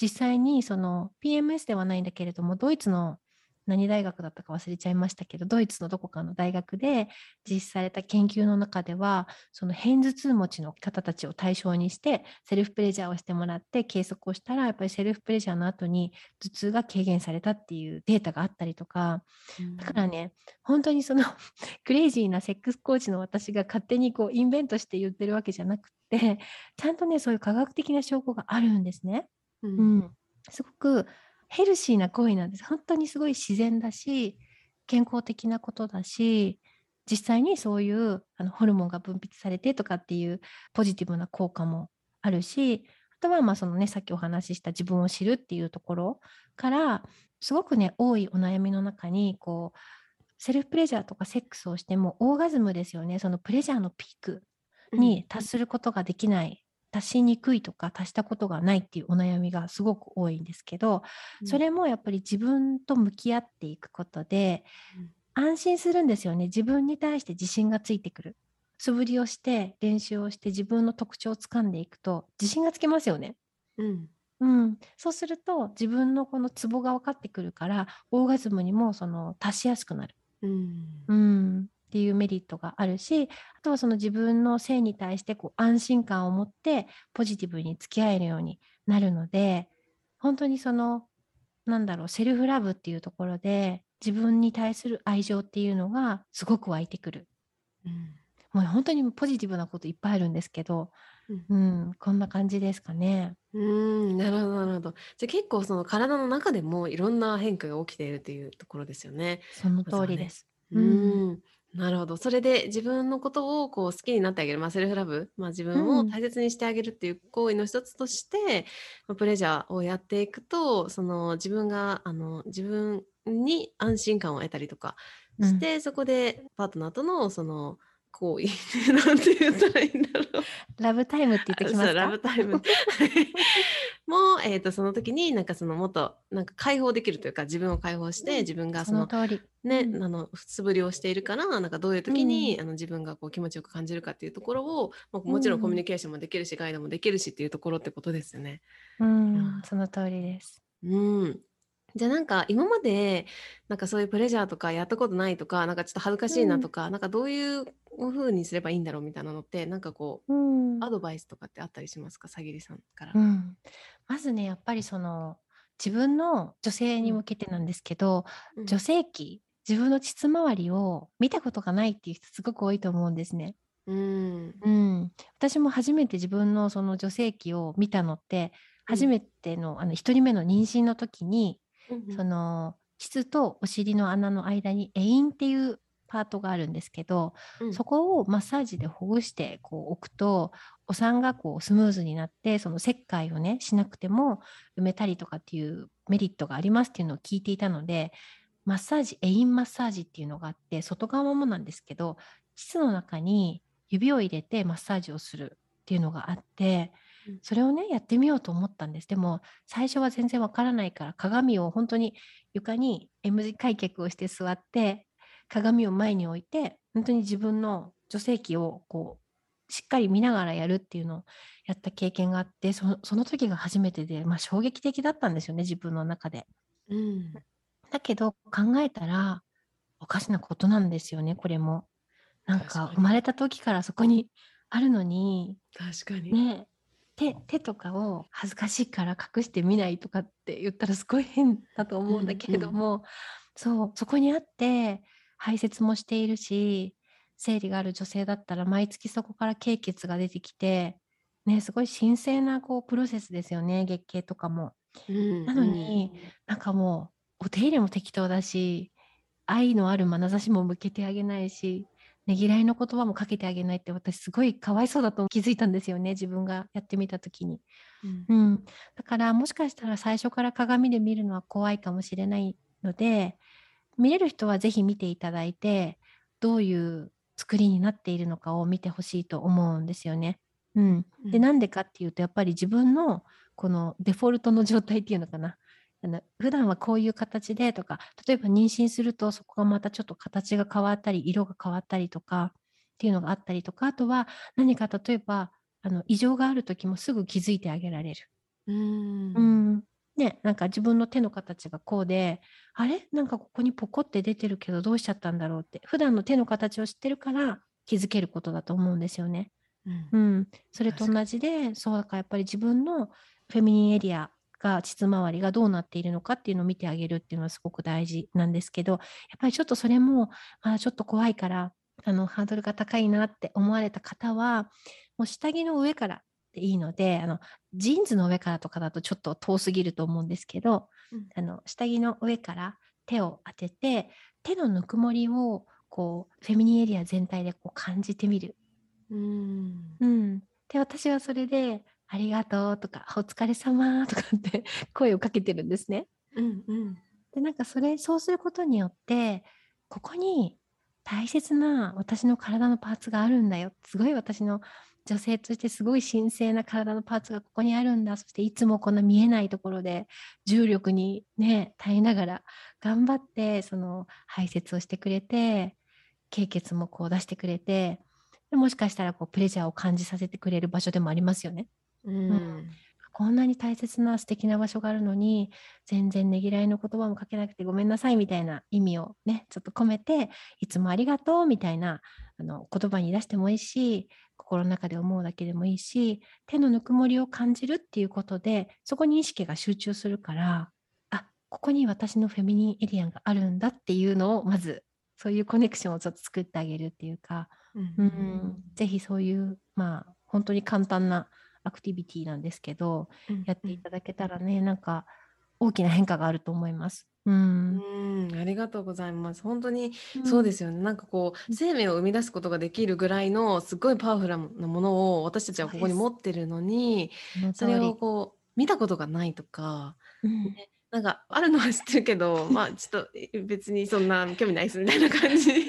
実際にその PMS ではないんだけれどもドイツの何大学だったか忘れちゃいましたけどドイツのどこかの大学で実施された研究の中ではその片頭痛持ちの方たちを対象にしてセルフプレジャーをしてもらって計測をしたらやっぱりセルフプレジャーの後に頭痛が軽減されたっていうデータがあったりとか、だからね本当にその クレイジーなセックスコーチの私が勝手にこうインベントして言ってるわけじゃなくてちゃんとねそういう科学的な証拠があるんですね。うん、うん、すごくヘルシーな行為なんです。本当にすごい自然だし、健康的なことだし、実際にそういうあのホルモンが分泌されてとかっていうポジティブな効果もあるし、あとはまあそのね、さっきお話しした自分を知るっていうところから、すごくね、多いお悩みの中に、こう、セルフプレジャーとかセックスをしてもオーガズムですよね、そのプレジャーのピークに達することができない足しにくいとか足したことがないっていうお悩みがすごく多いんですけど、うん、それもやっぱり自分と向き合っていくことで、うん、安心するんですよね。自分に対して自信がついてくる。素振りをして練習をして自分の特徴をつかんでいくと自信がつきますよね。うん。うん、そうすると自分のこのツボが分かってくるからオーガズムにもその達しやすくなる。うん、うんっていうメリットがあるしあとはその自分の性に対してこう安心感を持ってポジティブに付き合えるようになるので本当にそのなんだろうセルフラブっていうところで自分に対する愛情っていうのがすごく湧いてくる。うんもう本当にポジティブなこといっぱいあるんですけど、うんうん、こんな感じですかね。うーん、なるほどなるほど。じゃ、結構その体の中でもいろんな変化が起きているっていうところですよね。その。通りです。ううん。ーん、なるほど。それで自分のことをこう好きになってあげる、ま、セルフラブ、ま、自う分をん。大切にしてあげるっていう行為の一つとして、ま、プレジャーをやっていくと、その自分があの自分に安心感を得たりとかうん。して、そこでパートナーとのその行為なんて言ったらいいんだろう。ラブタイムって言っとあ、そう、きますか？ラブタイムはい。も、えっとその時になんかそのもっとなんか解放できるというか、自分を解放して、うん、自分がそそのの通り。うね、ん。あの素振りをしているから、なんかどういう時うん。にあの自分がこう気持ちよく感じるかっていうところを、ま、うもちろんコミュん。ニケーションもできるし、ガイドもできるしっていうところってことですよね。う。ん、その通りです。うん。じゃ、なんか今まで、なんかそういうプレジャーとかやったことないとか、なんかちょっと恥ずかしう。いなとか、なんかどういう風にすればいいんだろうみたいなのって、なんかこうう、アん。ドバイスとかってあったりしますか？さぎりさんから。うん。まずね、やっぱりその自分の女性うん。に向けてなんですけど、女うん。性器、自分の膣周りを見たことがないっていう人すごく多いと思うんですね。うーん。うん。私も初めて自分のその女性器を見たのって、初うん。めてのあの1人目の妊娠の時に、そうんうん。の膣とお尻の穴の間に会陰っていうパートがあるんですけど、うん。そこをマッサージでほぐしてこう置くと、お産がこうスムーズになって、その切開をね、しなくても産めたりとかっていうメリットがありますっていうのを聞いていたので、マッサージ、会陰マッサージっていうのがあって、外側もなんですけど、膣の中に指を入れてマッサージをするっていうのがあって、うん。それをね、やってみようと思ったんです。でも、最初は全然わからないから、鏡をほんとに床に M 字開脚をして座って、鏡を前に置いて、ほんとに自分の女性器をこう、しっかり見ながらやるっていうのをやった経験があって、そのその時が初めてで、ま、衝撃的だったんですよね、自分の中で。うん。だけど、考えたら、おかしなことなんですよね、これも。なん確かか生まに。れた時からそこにあるのに確かに。ね、手手とかを恥ずかしいから隠して見ないとかって言ったらすごい変だとう思うんだんうん。けれども、そう、そこにあって、排泄もしているし、生理がある女性だったら毎月そこから経血が出てきて、ね、すごい神聖なこうプロセスですよね、月経とかも。うんなのうん。に、なんかもう、お手入れも適当だし、愛のある眼差しも向けてあげないし、ねぎらいの言葉もかけてあげないって、私すごいかわいそうだと気づいたんですよね、自分がやってみた時に。うん。うん。だからもしかしたら最初から鏡で見るのは怖いかもしれないので、見れる人はぜひ見ていただいて、どういう作りになっているのかを見て欲しいと思うんですよね。うん。で、うん。なんでかっていうとやっぱり自分のこのデフォルトの状態っていうのかな。あの、普段はこういう形でとか、例えば妊娠するとそこがまたちょっと形が変わったり、色が変わったりとかっていうのがあったりとか、あとは何か例えば、あの、異常がある時もすぐ気づいてあげられる。うー。うんん。ね、なんか自分の手の形がこうで、あれ、なんかここにポコって出てるけどどうしちゃったんだろうって、普段の手の形を知ってるから気づけることだと思うんですよね。うん。うん。それと同じで、そうだからやっぱり自分のフェミニンエリアが膣周りがどうなっているのかっていうのを見てあげるっていうのはすごく大事なんですけど、やっぱりちょっとそれも、まだちょっと怖いから、あの、ハードルが高いなって思われた方は、もう下着の上からでいいので、あの、ジーンズの上からとかだとちょっと遠すぎると思うんですけど、うん。あの、下着の上から手を当てて、手のぬくもりをこうフェミニンエリア全体でこう感じてみる。うーん。うん。で、私はそれで、ありがとうとか、お疲れ様とかって 声をかけてるんですね。うんうん。で、なんかそれ、そうすることによって、ここに大切な私の体のパーツがあるんだよ。すごい私の女性としてすごい神聖な体のパーツがここにあるんだ。そしていつもこんな見えないところで重力にね、耐えながら頑張ってその排泄をしてくれて、経血もこう出してくれて、でもしかしたらこうプレジャーを感じさせてくれる場所でもありますよね。ううん。ん。こんなに大切な素敵な場所があるのに、全然ねぎらいの言葉もかけなくてごめんなさいみたいな意味をね、ちょっと込めて、いつもありがとうみたいなあの言葉に出してもいいし、心の中で思うだけでもいいし手のぬくもりを感じるっていうことでそこに意識が集中するからあここに私のフェミニンエリアがあるんだっていうのをまずそういうコネクションをちょっと作ってあげるっていうか、うん、ぜひそういうまあ本当に簡単なアクティビティなんですけど、やっていただけたらねなんか大きな変化があると思います。うん、うんありがとうございます。本当にそうですよね。なんかこう生命を生み出すことができるぐらいのすごいパワフルなものを私たちはここに持ってるのに、それをこう見たことがないとか、ね、なんかあるのは知ってるけど、まあちょっと別にそんな興味ないですみたいな感じ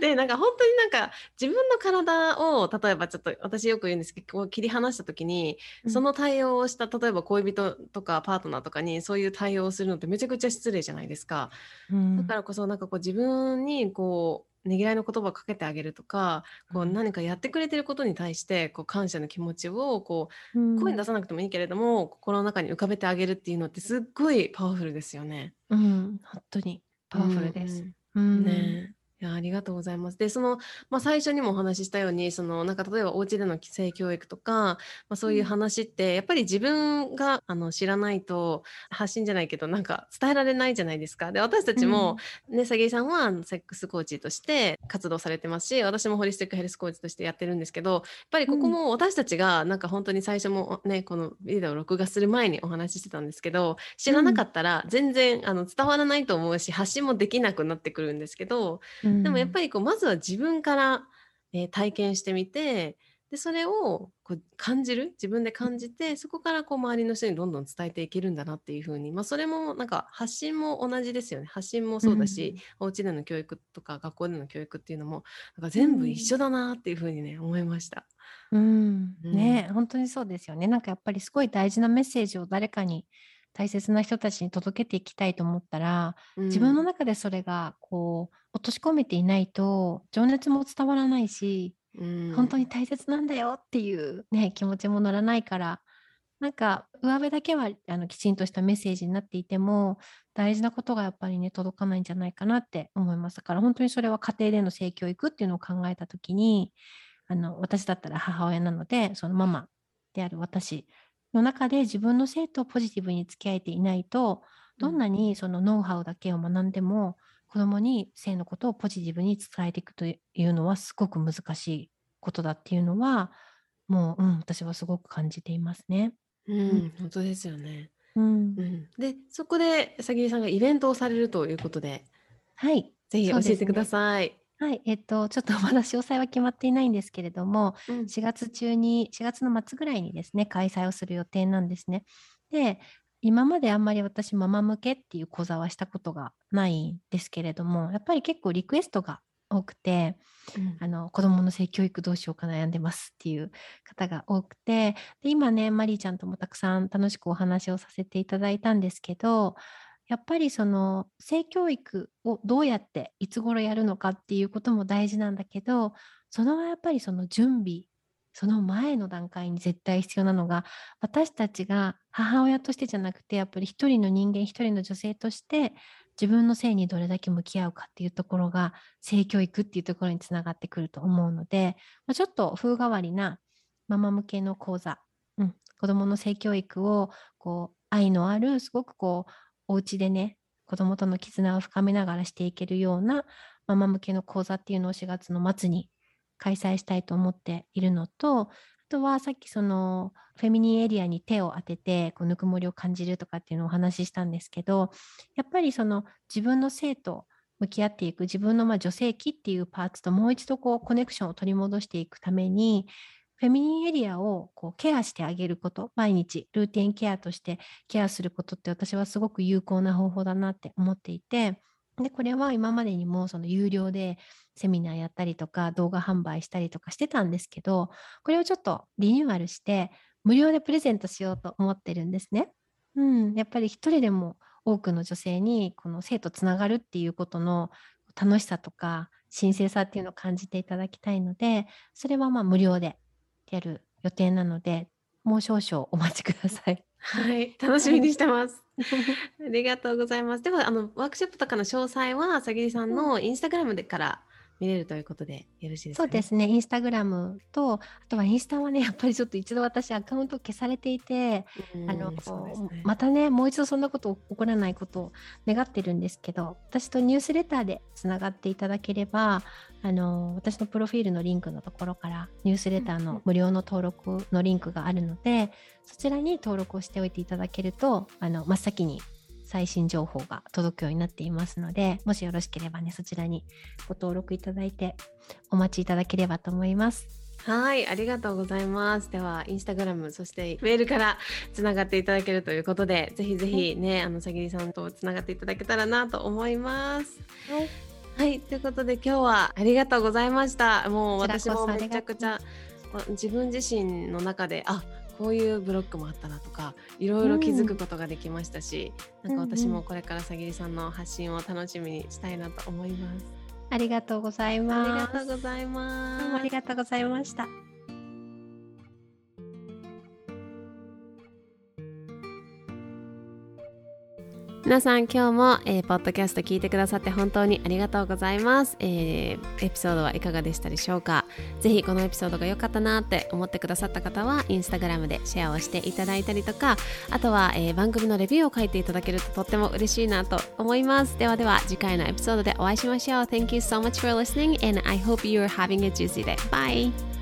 でなんか本当になんか自分の体を例えばちょっと私よく言うんですけど切り離した時に、その対応をした例えば恋人とかパートナーとかにそういう対応をするのってめちゃくちゃ失礼じゃないですか。うん、だからこそなんかこう自分にこうねぎらいの言葉をかけてあげるとかこう何かやってくれてることに対してこう感謝の気持ちをこう、うん、声に出さなくてもいいけれども心の中に浮かべてあげるっていうのってすっごいパワフルですよね。うん、本当にパワフルです。うん、ね。いやありがとうございます。でその、まあ、最初にもお話ししたようにそのなんか例えばお家での性教育とか、まあ、そういう話ってやっぱり自分があの知らないと発信じゃないけどなんか伝えられないじゃないですか。で私たちも、ねさぎさんはセックスコーチとして活動されてますし私もホリスティックヘルスコーチとしてやってるんですけどやっぱりここも私たちがなんか本当に最初もねこのビデオを録画する前にお話ししてたんですけど知らなかったら全然あの伝わらないと思うし発信もできなくなってくるんですけど。でもやっぱりこうまずは自分から、えー、体験してみてでそれをこう感じる自分で感じてそこからこう周りの人にどんどん伝えていけるんだなっていうふうに、まあ、それもなんか発信も同じですよね。発信もそうだし、うん、お家での教育とか学校での教育っていうのもなんか全部一緒だなっていうふうにね、思いました。うん、うん、ね本当にそうですよね。なんかやっぱりすごい大事なメッセージを誰かに大切な人たちに届けていきたいと思ったら、うん、自分の中でそれがこう落とし込めていないと情熱も伝わらないし、うん、本当に大切なんだよっていう、ね、気持ちも乗らないからなんか上辺だけはあのきちんとしたメッセージになっていても大事なことがやっぱりね届かないんじゃないかなって思います。だから本当にそれは家庭での性教育っていうのを考えた時にあの私だったら母親なのでそのママである私の中で自分の性とポジティブに付き合えていないとどんなにそのノウハウだけを学んでも子供に性のことをポジティブに伝えていくというのはすごく難しいことだっていうのはもう、うん、私はすごく感じていますね。うん、本当ですよね。うん、うん、でそこでさぎりさんがイベントをされるということで、はい、ぜひ教えてください。はい、えっと、ちょっとまだ詳細は決まっていないんですけれども、うん、4月中に、4月の末ぐらいにですね、開催をする予定なんですね。で、今まであんまり私、ママ向けっていう講座はしたことがないんですけれども、やっぱり結構リクエストが多くて、うん、あの子どもの性教育どうしようか悩んでますっていう方が多くてで今ねマリーちゃんともたくさん楽しくお話をさせていただいたんですけどやっぱりその性教育をどうやっていつ頃やるのかっていうことも大事なんだけどそのやっぱりその準備その前の段階に絶対必要なのが私たちが母親としてじゃなくてやっぱり一人の人間一人の女性として自分の性にどれだけ向き合うかっていうところが性教育っていうところにつながってくると思うので、まあ、ちょっと風変わりなママ向けの講座、うん、子どもの性教育をこう愛のあるすごくこうお家でね子供との絆を深めながらしていけるようなママ向けの講座っていうのを4月の末に開催したいと思っているのとあとはさっきそのフェミニンエリアに手を当ててこうぬくもりを感じるとかっていうのをお話ししたんですけどやっぱりその自分の性と向き合っていく自分のまあ女性器っていうパーツともう一度こうコネクションを取り戻していくためにフェミニンエリアをこうケアしてあげること、毎日ルーティンケアとしてケアすることって私はすごく有効な方法だなって思っていて、で、これは今までにもその有料でセミナーやったりとか動画販売したりとかしてたんですけど、これをちょっとリニューアルして無料でプレゼントしようと思ってるんですね。うん、やっぱり一人でも多くの女性にこの性とつながるっていうことの楽しさとか神聖さっていうのを感じていただきたいので、それはまあ無料でやる予定なので、もう少々お待ちください。はい、楽しみにしてます。ありがとうございます。では、あのワークショップとかの詳細は、さぎりさんのインスタグラムでから見れるということでよろしいですか、ね、そうですね、インスタグラムと、あとはインスタはね、やっぱりちょっと一度私アカウント消されていて、あの、ね、またね、もう一度そんなこと起こらないことを願ってるんですけど、私とニュースレターでつながっていただければ、あの私のプロフィールのリンクのところからニュースレターの無料の登録のリンクがあるので、そちらに登録をしておいていただけると、あの真っ先に最新情報が届くようになっていますので、もしよろしければね、そちらにご登録いただいてお待ちいただければと思います。はい、ありがとうございます。では、インスタグラム、そしてメールからつながっていただけるということで、ぜひぜひね、あの、さぎりさんとつながっていただけたらなと思います。はい。はい、ということで今日はありがとうございました。もう私もめちゃくちゃ自分自身の中で、あ、こういうブロックもあったなとかいろいろ気づくことができましたし、うん、なんか私もこれからさぎりさんの発信を楽しみにしたいなと思います。ありがとうございます。ありがとうございます。ありがとうございました。皆さん今日も、えー、ポッドキャスト聞いてくださって本当にありがとうございます、えー、エピソードはいかがでしたでしょうか？ぜひこのエピソードが良かったなって思ってくださった方はインスタグラムでシェアをしていただいたりとかあとは、えー、番組のレビューを書いていただけるととっても嬉しいなと思いますではでは次回のエピソードでお会いしましょう Thank you so much for listening and I hope you are having a juicy day. Bye!